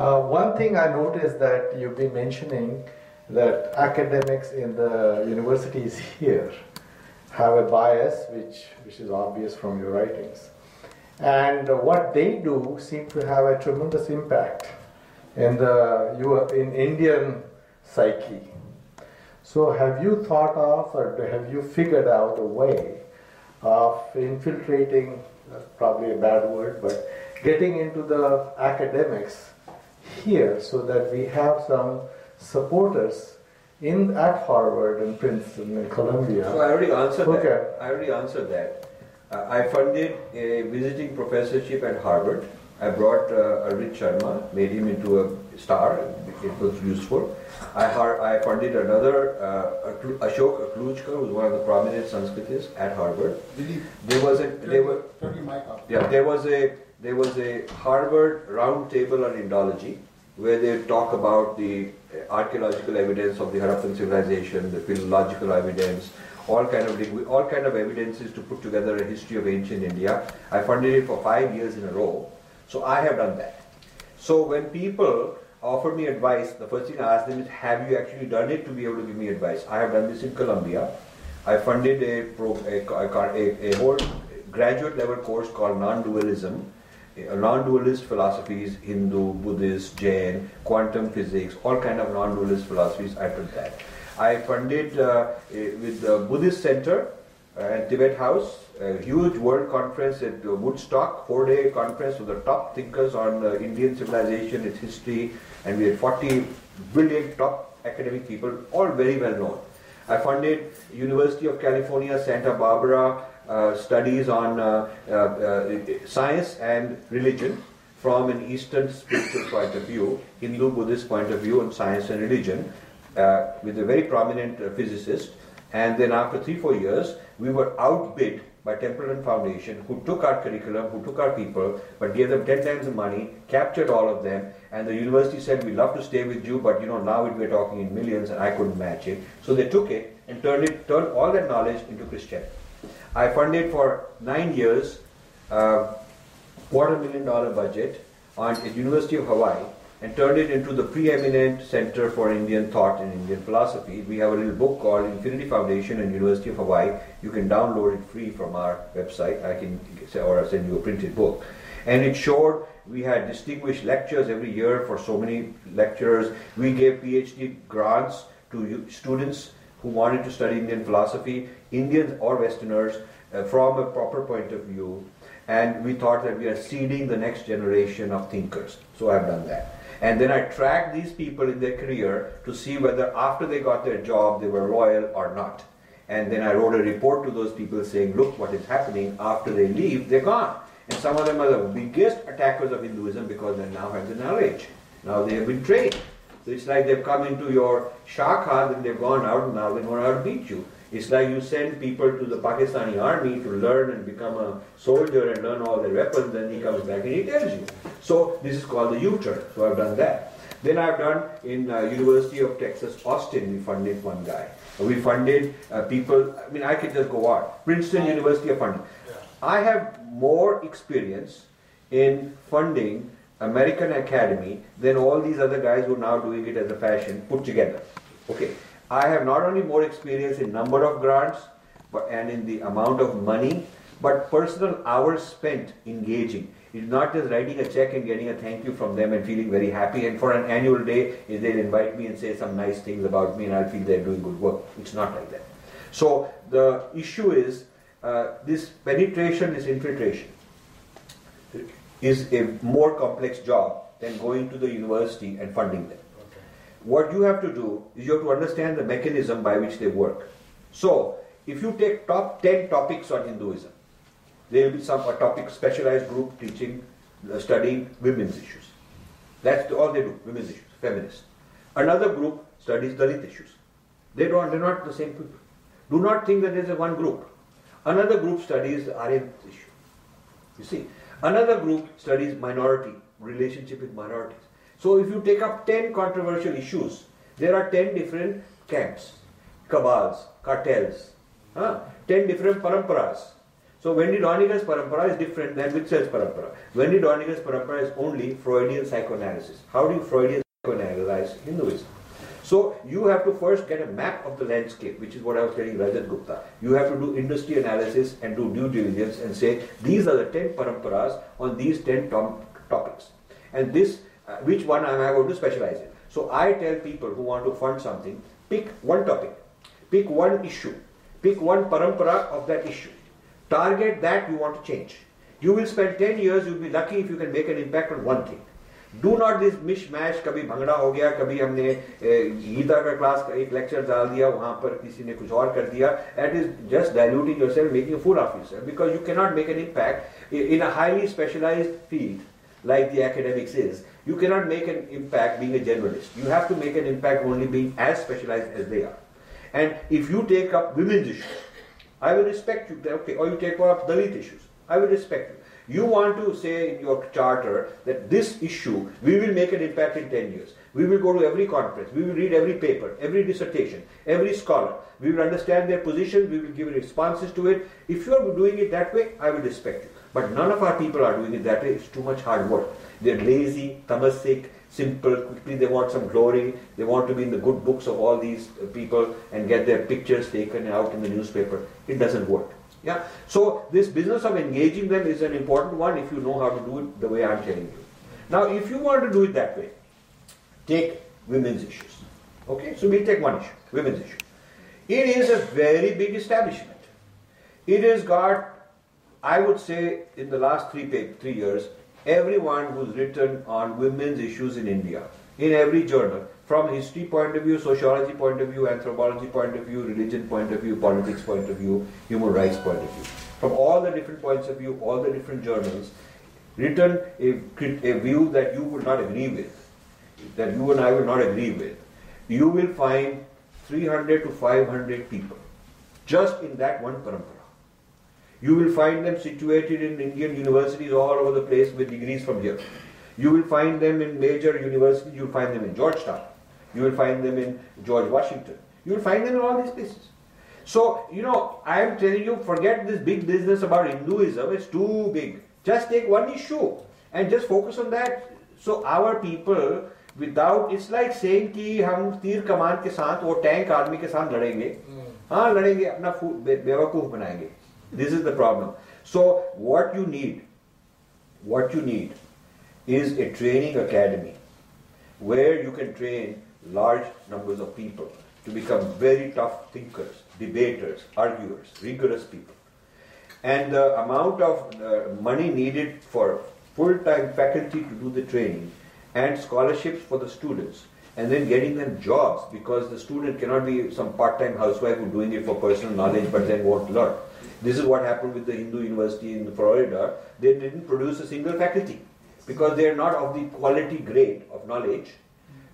Uh, one thing I noticed that you've been mentioning that academics in the universities here have a bias, which, which is obvious from your writings. And what they do seem to have a tremendous impact in the in Indian psyche. So, have you thought of, or have you figured out a way of infiltrating? Probably a bad word, but getting into the academics here, so that we have some supporters in at Harvard and Princeton and Columbia. So I already answered okay. that. I already answered that. Uh, I funded a visiting professorship at Harvard. I brought uh, Arvind Sharma, made him into a star. It was useful. I, I funded another, uh, Ashok Aklujkar, who was one of the prominent Sanskritists at Harvard. There was a, there were, yeah, there was a, there was a Harvard roundtable on Indology, where they talk about the archaeological evidence of the Harappan civilization, the philological evidence, all kind of all kind of evidences to put together a history of ancient India. I funded it for five years in a row, so I have done that. So when people offer me advice, the first thing I ask them is, have you actually done it to be able to give me advice? I have done this in Columbia. I funded a, pro, a, a, a whole graduate level course called non-dualism, non-dualist philosophies, Hindu, Buddhist, Jain, quantum physics, all kind of non-dualist philosophies. I did that. I funded uh, with the Buddhist Center uh, and Tibet House, a huge world conference at Woodstock, four-day conference with the top thinkers on uh, Indian civilization, its history, and we had 40 brilliant top academic people, all very well known. I funded University of California, Santa Barbara, studies on uh, uh, science and religion from an Eastern spiritual point of view, Hindu Buddhist point of view on science and religion, with a very prominent physicist. And then after three, four years, we were outbid by Templeton Foundation, who took our curriculum, who took our people, but gave them 10 times the money, captured all of them, and the university said, we love to stay with you, but you know, now we're talking in millions, and I couldn't match it. So they took it and turned it, turned all that knowledge into Christianity. I funded for nine years a quarter million dollar budget on the University of Hawaii and turned it into the preeminent center for Indian thought and Indian philosophy. We have a little book called Infinity Foundation and University of Hawaii. You can download it free from our website. I can or I'll send you a printed book. And it showed we had distinguished lectures every year for so many lecturers. We gave PhD grants to students who wanted to study Indian philosophy, Indians or Westerners, uh, from a proper point of view. And we thought that we are seeding the next generation of thinkers. So I've done that. And then I tracked these people in their career to see whether after they got their job they were loyal or not. And then I wrote a report to those people saying, look what is happening after they leave, they're gone. And some of them are the biggest attackers of Hinduism because they now have the knowledge. Now they have been trained. So it's like they've come into your shakha, then they've gone out, and now they know how to beat you. It's like you send people to the Pakistani army to learn and become a soldier and learn all their weapons, then he comes back and he tells you. So this is called the U-turn. So I've done that. Then I've done in uh, University of Texas Austin. We funded one guy. We funded uh, people. I mean, I could just go on. Princeton University of funding. I have more experience in funding American Academy than all these other guys who are now doing it as a fashion put together. Okay, I have not only more experience in number of grants, but and in the amount of money, but personal hours spent engaging. It's not just writing a check and getting a thank you from them and feeling very happy. And for an annual day, they'll invite me and say some nice things about me, and I'll feel they're doing good work. It's not like that. So the issue is uh, this penetration, is infiltration is a more complex job than going to the university and funding them. Okay. What you have to do is you have to understand the mechanism by which they work. So, if you take top 10 topics on Hinduism, there will be some a topic specialized group teaching, uh, studying women's issues. That's all they do, women's issues, feminists. Another group studies Dalit issues. They don't, they're not the same people. Do not think that there's a one group. Another group studies the Aryan issue. You see, Another group studies minority, relationship with minorities. So if you take up 10 controversial issues, there are 10 different camps, cabals, cartels, huh? 10 different paramparas. So Wendy Doniger's parampara is different than Witzel's parampara. Wendy Doniger's parampara is only Freudian psychoanalysis. How do you Freudian psychoanalyze Hinduism? So you have to first get a map of the landscape, which is what I was telling Rajat Gupta. You have to do industry analysis and do due diligence and say these are the 10 paramparas on these 10 tom- topics. And this, uh, which one am I going to specialize in? So I tell people who want to fund something, pick one topic, pick one issue, pick one parampara of that issue. Target that you want to change. You will spend 10 years, you'll be lucky if you can make an impact on one thing. Do not this miss mash कभी भंगड़ा हो गया, कभी हमने गीता का class का एक lecture डाल दिया, वहाँ पर किसी ने कुछ और कर दिया। It is just diluting yourself making food officer because you cannot make an impact in highly specialize field like the academics is you cannot make an impact being a journalist you have to make an impact only being as specialize as they are and if you take up women's issues I will respect you okay और you take up Dalit issues I will respect You want to say in your charter that this issue, we will make an impact in 10 years. We will go to every conference, we will read every paper, every dissertation, every scholar. We will understand their position, we will give responses to it. If you are doing it that way, I will respect you. But none of our people are doing it that way. It's too much hard work. They're lazy, tamasic, simple, quickly they want some glory. They want to be in the good books of all these people and get their pictures taken out in the newspaper. It doesn't work. Yeah. So this business of engaging them is an important one if you know how to do it the way I'm telling you. Now, if you want to do it that way, take women's issues. Okay. So we'll take one issue, women's issue. It is a very big establishment. It has got, I would say, in the last three three years, everyone who's written on women's issues in India in every journal from history point of view, sociology point of view, anthropology point of view, religion point of view, politics point of view, human rights point of view. From all the different points of view, all the different journals, written a, a view that you would not agree with, that you and I will not agree with, you will find 300 to 500 people just in that one parampara. You will find them situated in Indian universities all over the place with degrees from here. You will find them in major universities, you'll find them in Georgetown. You will find them in George Washington. You will find them in all these places. So, you know, I am telling you, forget this big business about Hinduism, it's too big. Just take one issue and just focus on that. So, our people, without, it's like saying कि हम तीर कमान के साथ वो tank army के साथ लड़ेंगे हाँ लड़ेंगे अपना बेवकूफ बनाएंगे This is the problem. So, what you need, what you need is a training academy where you can train large numbers of people to become very tough thinkers, debaters, arguers, rigorous people. And the amount of uh, money needed for full-time faculty to do the training and scholarships for the students and then getting them jobs because the student cannot be some part-time housewife who's doing it for personal knowledge but then won't learn. This is what happened with the Hindu University in Florida. They didn't produce a single faculty because they are not of the quality grade of knowledge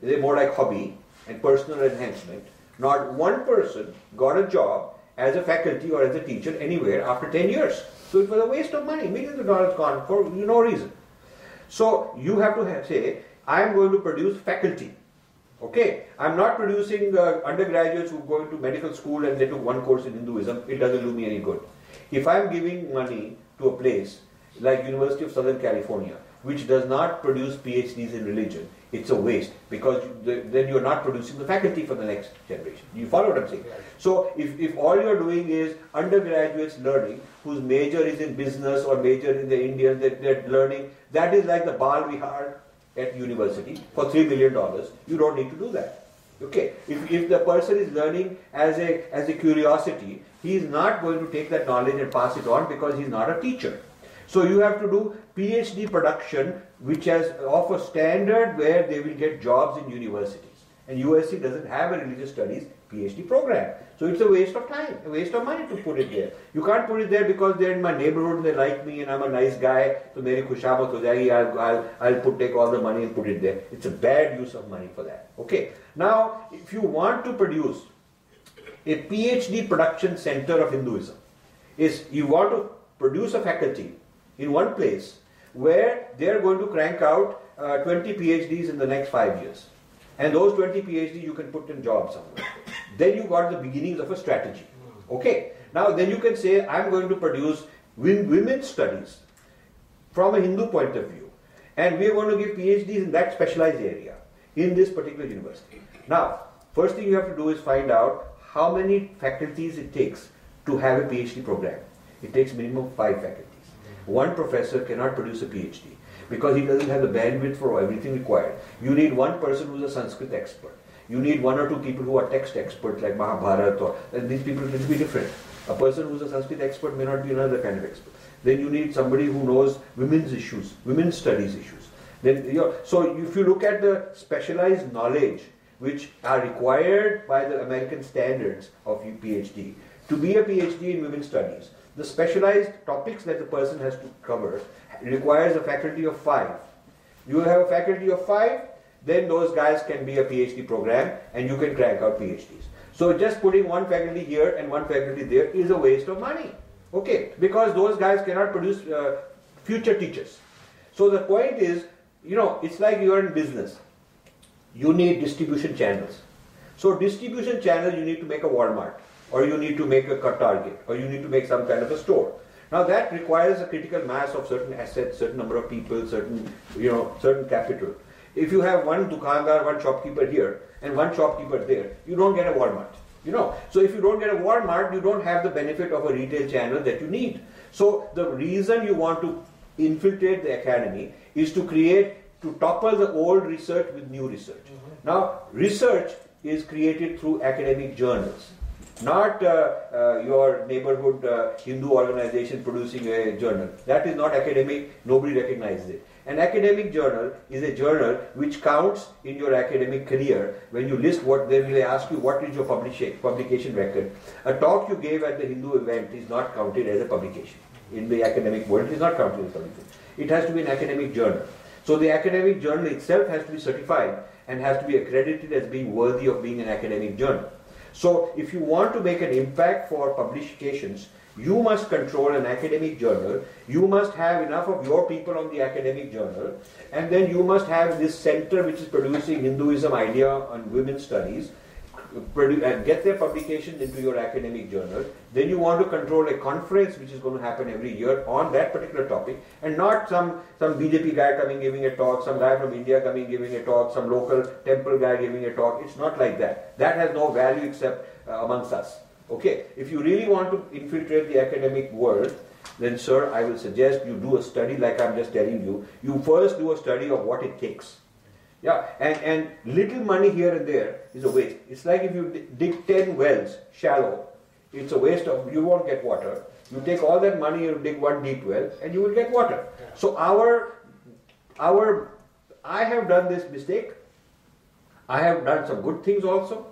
they're more like hobby and personal enhancement. Not one person got a job as a faculty or as a teacher anywhere after 10 years. So it was a waste of money. Millions of dollars gone for no reason. So you have to have, say, I am going to produce faculty. Okay, I'm not producing uh, undergraduates who go into medical school and they took one course in Hinduism. It doesn't do me any good. If I'm giving money to a place like University of Southern California, which does not produce PhDs in religion, it's a waste because then you're not producing the faculty for the next generation. You follow what I'm saying? So if, if all you're doing is undergraduates learning, whose major is in business or major in the Indian, that they're learning, that is like the Bal Vihar at university for $3 million. You don't need to do that. Okay, if, if the person is learning as a, as a curiosity, he is not going to take that knowledge and pass it on because he's not a teacher. So you have to do PhD production which has of a standard where they will get jobs in universities. And USC doesn't have a religious studies PhD program. So it's a waste of time, a waste of money to put it there. You can't put it there because they're in my neighborhood and they like me and I'm a nice guy. So meri khushamat ho jayegi, I'll, I'll, I'll put, take all the money and put it there. It's a bad use of money for that. Okay. Now, if you want to produce a PhD production center of Hinduism, is you want to produce a faculty in one place where they are going to crank out uh, 20 PhDs in the next five years. And those 20 PhDs you can put in jobs somewhere. then you got the beginnings of a strategy. Okay. Now then you can say, I'm going to produce women's studies from a Hindu point of view. And we are going to give PhDs in that specialized area in this particular university. Now, first thing you have to do is find out how many faculties it takes to have a PhD program. It takes minimum five faculties. One professor cannot produce a PhD because he doesn't have the bandwidth for everything required. You need one person who's a Sanskrit expert. You need one or two people who are text experts like Mahabharata or and these people will be different. A person who's a Sanskrit expert may not be another kind of expert. Then you need somebody who knows women's issues, women's studies issues. Then you so if you look at the specialized knowledge which are required by the American standards of PhD, to be a PhD in women's studies, the specialized topics that the person has to cover requires a faculty of five. You have a faculty of five, then those guys can be a PhD program and you can crank out PhDs. So just putting one faculty here and one faculty there is a waste of money. Okay, because those guys cannot produce uh, future teachers. So the point is, you know, it's like you're in business. You need distribution channels. So distribution channel, you need to make a Walmart, or you need to make a cut Target, or you need to make some kind of a store. Now that requires a critical mass of certain assets, certain number of people, certain, you know, certain capital. If you have one dukandar, one shopkeeper here, and one shopkeeper there, you don't get a Walmart. You know, so if you don't get a Walmart, you don't have the benefit of a retail channel that you need. So the reason you want to infiltrate the academy is to create, to topple the old research with new research. Mm-hmm. Now, research is created through academic journals, not uh, uh, your neighborhood uh, Hindu organization producing a journal. That is not academic, nobody recognizes it. An academic journal is a journal which counts in your academic career. When you list what they will ask you what is your publication record. A talk you gave at the Hindu event is not counted as a publication. In the academic world, it is not counted as a publication. It has to be an academic journal. So the academic journal itself has to be certified and has to be accredited as being worthy of being an academic journal. So if you want to make an impact for publications, you must control an academic journal. You must have enough of your people on the academic journal. And then you must have this center which is producing Hinduism idea on women's studies get their publications into your academic journal. Then you want to control a conference which is going to happen every year on that particular topic and not some, some BJP guy coming giving a talk, some guy from India coming giving a talk, some local temple guy giving a talk. It's not like that. That has no value except uh, amongst us. Okay, if you really want to infiltrate the academic world, then sir, I will suggest you do a study like I'm just telling you. You first do a study of what it takes. Yeah, and, and little money here and there is a waste. It's like if you dig 10 wells shallow, it's a waste of, you won't get water. You take all that money, you dig one deep well, and you will get water. So our, our, I have done this mistake. I have done some good things also,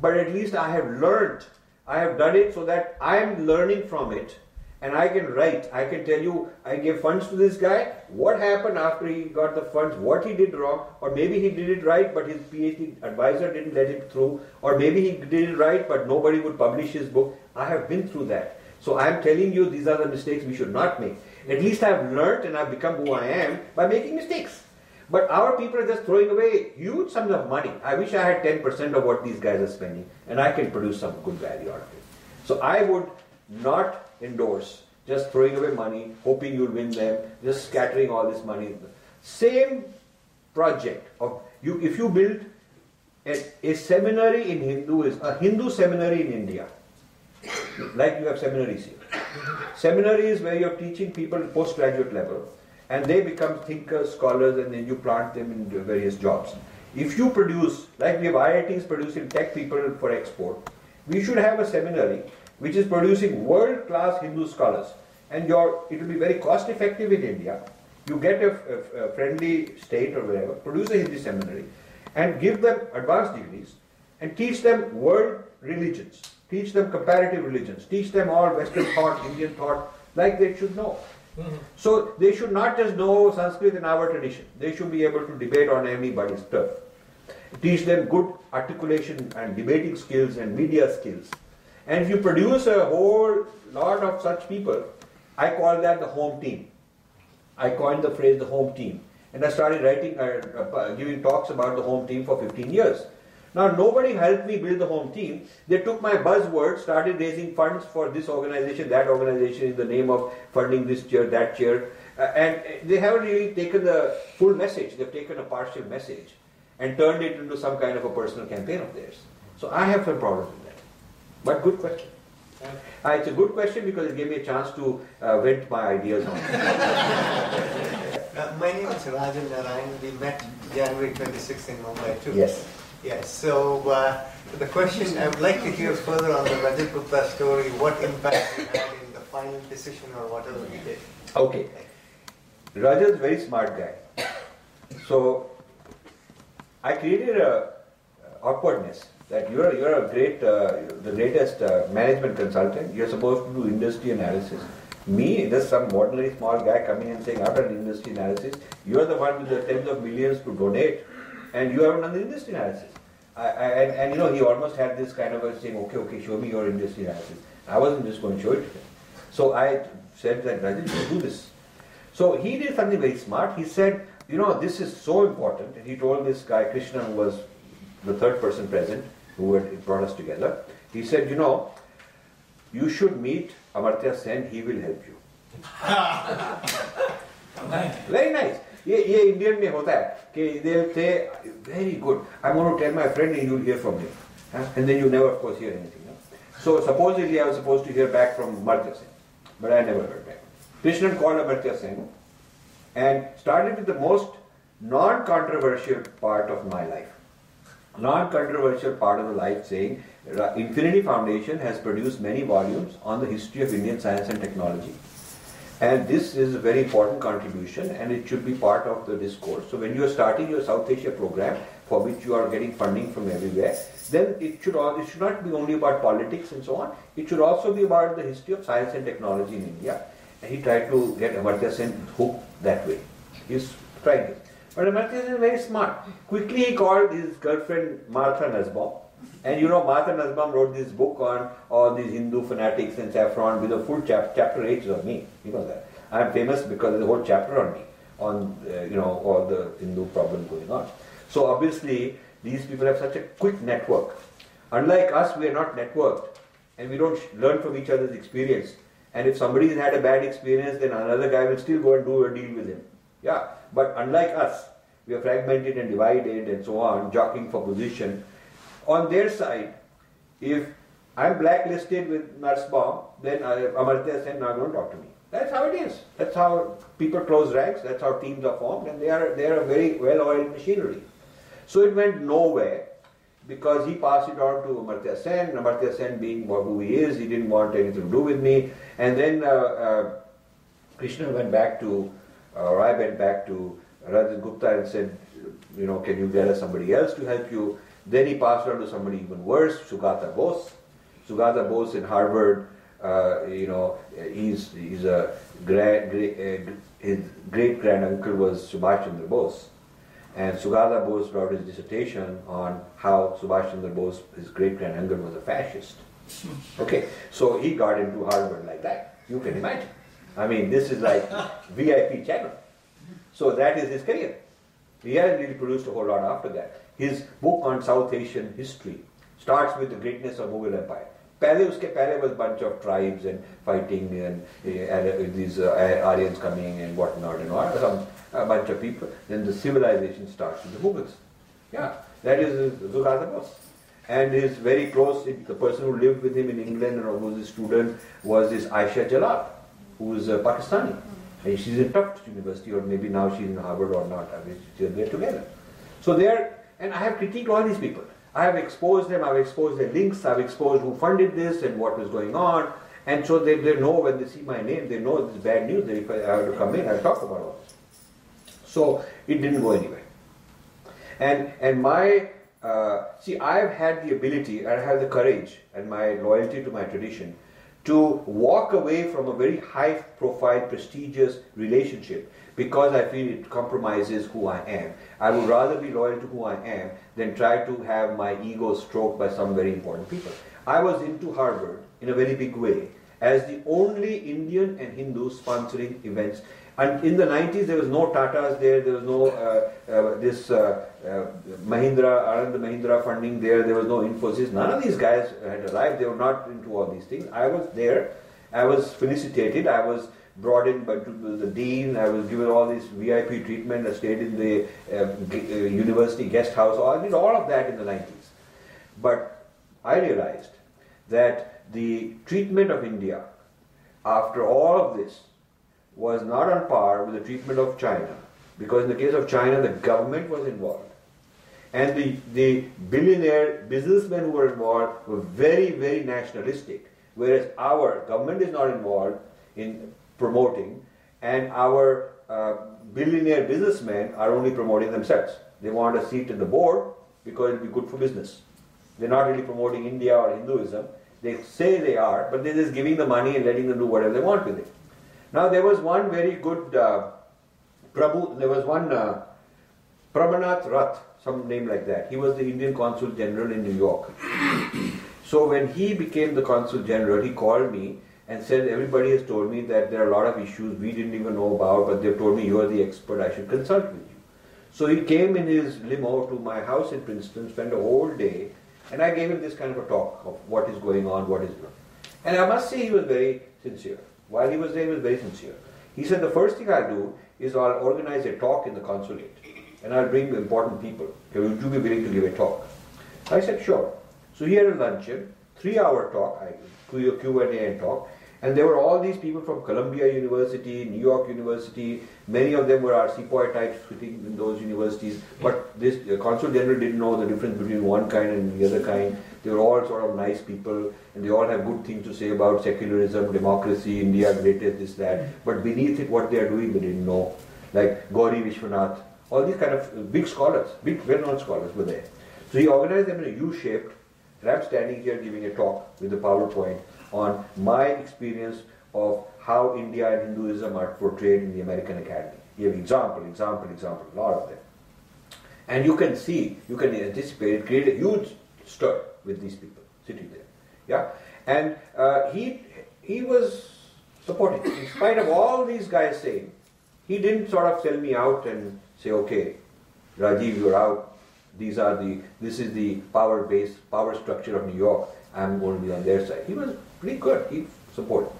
but at least I have learned I have done it so that I am learning from it and I can write. I can tell you, I gave funds to this guy, what happened after he got the funds, what he did wrong, or maybe he did it right, but his PhD advisor didn't let him through, or maybe he did it right, but nobody would publish his book. I have been through that. So I am telling you, these are the mistakes we should not make. At least I have learned and I've become who I am by making mistakes. But our people are just throwing away huge sums of money. I wish I had 10% of what these guys are spending, and I can produce some good value out of it. So I would not endorse just throwing away money, hoping you'll win them, just scattering all this money. Same project of you if you build a, a seminary in Hinduism, a Hindu seminary in India, like you have seminaries here. Seminaries where you're teaching people at postgraduate level and they become thinkers, scholars, and then you plant them in various jobs. If you produce, like we have IITs producing tech people for export, we should have a seminary which is producing world-class Hindu scholars. And your, it will be very cost-effective in India. You get a, a, a friendly state or whatever, produce a Hindi seminary, and give them advanced degrees, and teach them world religions, teach them comparative religions, teach them all Western thought, Indian thought, like they should know. Mm-hmm. So they should not just know Sanskrit in our tradition. They should be able to debate on anybody's turf. Teach them good articulation and debating skills and media skills. And if you produce a whole lot of such people, I call that the home team. I coined the phrase the home team. And I started writing, uh, uh, giving talks about the home team for 15 years. Now, nobody helped me build the home team. They took my buzzword, started raising funds for this organization, that organization in the name of funding this chair, that chair. Uh, and they haven't really taken the full message. They've taken a partial message and turned it into some kind of a personal campaign of theirs. So I have a problem with that. But good question. Uh, it's a good question because it gave me a chance to uh, vent my ideas on. Uh, my name is Rajan Narayan. We met January 26th in Mumbai too. Yes. Yes. So uh, the question I would like to hear further on the Rajat Gupta story. What impact it had in the final decision or whatever he did. Okay. Rajat is a very smart guy. So I created a awkwardness that you're you're a great uh, the greatest uh, management consultant. You're supposed to do industry analysis. Me, just some ordinary small guy coming and saying, I've done industry analysis. You're the one with the tens of millions to donate, and you haven't done the industry analysis. I, I, and, and, you know, he almost had this kind of a saying, okay, okay, show me your industry analysis. I wasn't just going to show it to him. So I said that, you do this. So he did something very smart. He said, you know, this is so important. And he told this guy, Krishna, who was the third person present, who had brought us together, he said, you know, you should meet Amartya Sen, he will help you. Very nice. ये ये Indian में होता है कि they say very good. I'm going to tell my friend and you'll hear from him, and then you never of course hear anything. No? So supposedly I was supposed to hear back from Amartya Sen, but I never heard back. Krishnan called Amartya Sen and started with the most non-controversial part of my life. Non-controversial part of the life saying Infinity Foundation has produced many volumes on the history of Indian science and technology. And this is a very important contribution and it should be part of the discourse. So when you are starting your South Asia program, for which you are getting funding from everywhere, then it should, all, it should not be only about politics and so on. It should also be about the history of science and technology in India. And he tried to get Amartya Sen hooked that way. He's trying this. But Amartya is very smart. Quickly he called his girlfriend Martha Nussbaum and you know, Martha Nussbaum wrote this book on all these Hindu fanatics and saffron with a full chap- chapter H on me. You know that. I'm famous because there's a whole chapter on me, on uh, you know all the Hindu problem going on. So obviously, these people have such a quick network. Unlike us, we are not networked, and we don't learn from each other's experience. And if somebody has had a bad experience, then another guy will still go and do a deal with him. Yeah. But unlike us, we are fragmented and divided and so on, jockeying for position on their side, if I'm blacklisted with Nussbaum, then Amartya Sen not going to talk to me. That's how it is. That's how people close ranks. That's how teams are formed, and they are they are a very well-oiled machinery. So it went nowhere because he passed it on to Amartya Sen. Amartya Sen, being who he is, he didn't want anything to do with me. And then uh, uh, Krishna went back to, or I went back to Rajat Gupta and said, you know, can you get us somebody else to help you? Then he passed on to somebody even worse, Sugata Bose. Sugata Bose in Harvard, uh, you know, he's, he's a grand, great, uh, his great grand uncle was Subhash Chandra Bose. And Sugata Bose wrote his dissertation on how Subhash Chandra Bose, his great grand uncle, was a fascist. Okay, so he got into Harvard like that. You can imagine. I mean, this is like VIP channel. So that is his career. He hasn't really produced a whole lot after that. His book on South Asian history starts with the greatness of Mughal Empire. पहले उसके पहले was bunch of tribes and fighting and uh, uh these uh, uh, Aryans coming and whatnot and what some a bunch of people. Then the civilization starts with the Mughals. Yeah, that is Sugata Bose. And his very close, the person who lived with him in England and was his student was this Ayesha Jalal who is a Pakistani. And she's in Tufts University, or maybe now she's in Harvard or not. I mean, they're together. So they're and I have critiqued all these people. I have exposed them, I've exposed their links, I've exposed who funded this and what was going on. And so they, they know when they see my name, they know it's bad news, that if I have to come in, I'll talk about all this. So it didn't go anywhere. And, and my, uh, see, I've had the ability, I have the courage and my loyalty to my tradition to walk away from a very high profile, prestigious relationship because I feel it compromises who I am. I would rather be loyal to who I am than try to have my ego stroked by some very important people. I was into Harvard in a very big way as the only Indian and Hindu sponsoring events And in the 90s, there was no Tatas there, there was no uh, uh, this uh, uh, Mahindra, Anand Mahindra funding there, there was no Infosys. None of these guys had arrived, they were not into all these things. I was there, I was felicitated, I was brought in by the dean, I was given all this VIP treatment, I stayed in the uh, uh, university guest house, I did all of that in the 90s. But I realized that the treatment of India after all of this was not on par with the treatment of China. Because in the case of China, the government was involved. And the, the billionaire businessmen who were involved were very, very nationalistic. Whereas our government is not involved in promoting, and our uh, billionaire businessmen are only promoting themselves. They want a seat in the board because it will be good for business. They're not really promoting India or Hinduism. They say they are, but they're just giving the money and letting them do whatever they want with it. Now there was one very good uh, Prabhu, there was one uh, Prabhanath Rath, some name like that. He was the Indian Consul General in New York. so when he became the Consul General, he called me and said, everybody has told me that there are a lot of issues we didn't even know about, but they've told me you are the expert, I should consult with you. So he came in his limo to my house in Princeton, spent a whole day, and I gave him this kind of a talk of what is going on, what is not. And I must say he was very sincere. While he was there, he was very sincere. He said, the first thing I'll do is I'll organize a talk in the consulate, and I'll bring important people. Would you be willing to give a talk? I said, sure. So he had a luncheon, three-hour talk, I, Q&A and talk, and there were all these people from Columbia University, New York University. Many of them were our sepoy types sitting in those universities. But this consul general didn't know the difference between one kind and the other kind. They were all sort of nice people, and they all have good things to say about secularism, democracy, India, greatest, this, that. But beneath it, what they are doing, they didn't know. Like Gauri Vishwanath, all these kind of uh, big scholars, big well-known scholars were there. So he organized them in a U-shaped, and I'm standing here giving a talk with the PowerPoint on my experience of how India and Hinduism are portrayed in the American Academy. You have example, example, example, a lot of them. And you can see, you can anticipate, create a huge stir with these people sitting there. Yeah? And uh, he, he was supporting. In spite of all these guys saying, he didn't sort of sell me out and say, okay, Rajiv, you're out. These are the, this is the power base, power structure of New York. I'm going to be on their side. He was pretty good. He supported.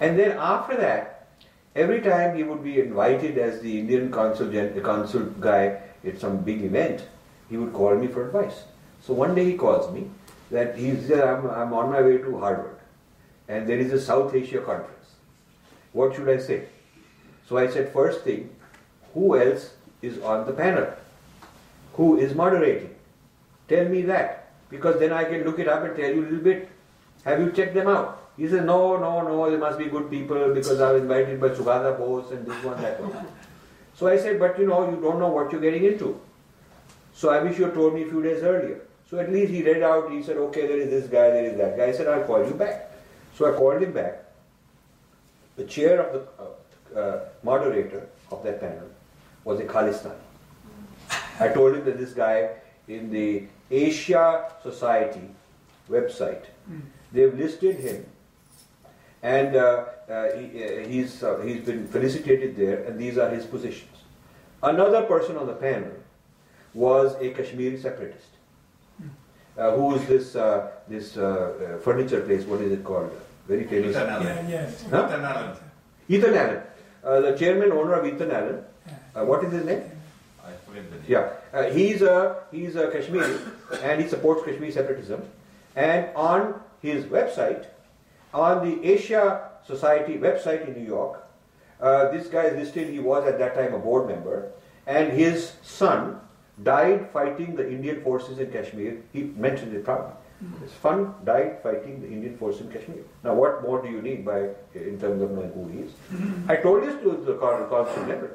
And then after that, every time he would be invited as the Indian consul, consul guy at some big event, he would call me for advice. So one day he calls me that he said, uh, I'm, I'm on my way to Harvard and there is a South Asia conference. What should I say? So I said, first thing, who else is on the panel? Who is moderating? Tell me that because then I can look it up and tell you a little bit. Have you checked them out? He said, no, no, no, they must be good people because I was invited by Sugata Bose and this one, that one. So I said, but you know, you don't know what you're getting into. So I wish you had told me a few days earlier. So at least he read out, he said, okay, there is this guy, there is that guy. I said, I'll call you back. So I called him back. The chair of the uh, uh, moderator of that panel was a Khalistani. I told him that this guy in the Asia Society website, they've listed him and uh, uh, he, uh, he's, uh, he's been felicitated there and these are his positions. Another person on the panel was a Kashmiri separatist. Uh, who is this uh, this uh, furniture place? What is it called? Very famous. Ethan Allen. Yeah, yes. Huh? Ethan Allen. Ethan Allen, the chairman owner of Ethan Allen. what is his name? I forget the name. Yeah, he's a he's a Kashmiri, and he supports Kashmiri separatism. And on his website, on the Asia Society website in New York, uh, this guy is listed, he was at that time a board member, and his son died fighting the Indian forces in Kashmir. He mentioned it proudly. Mm-hmm. His son died fighting the Indian force in Kashmir. Now, what more do you need by in terms of knowing who he is? Mm-hmm. I told this to the consul general.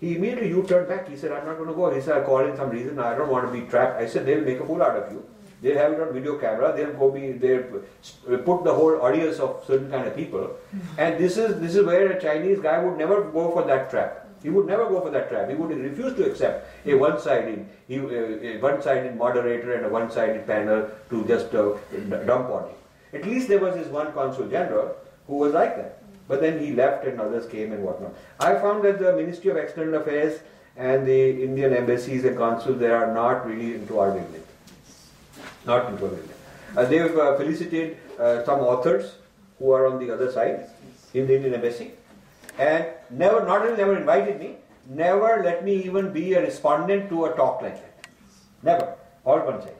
He immediately U-turned back. He said, "I'm not going to go." He said, "I called in some reason. I don't want to be trapped." I said, "They'll make a fool out of you. They'll have it on video camera. They'll go be they'll put the whole audience of certain kind of people." Mm-hmm. And this is this is where a Chinese guy would never go for that trap. He would never go for that trap. He would refuse to accept a one-sided, a one-sided moderator and a one-sided panel to just uh, dump on him. At least there was this one consul general who was like that. But then he left and others came and whatnot. I found that the Ministry of External Affairs and the Indian embassies and consuls there are not really into our wavelength. Not into our. Uh, they have uh, felicited uh, some authors who are on the other side in the Indian embassy and never, not only never invited me, never let me even be a respondent to a talk like that. Never. All one side.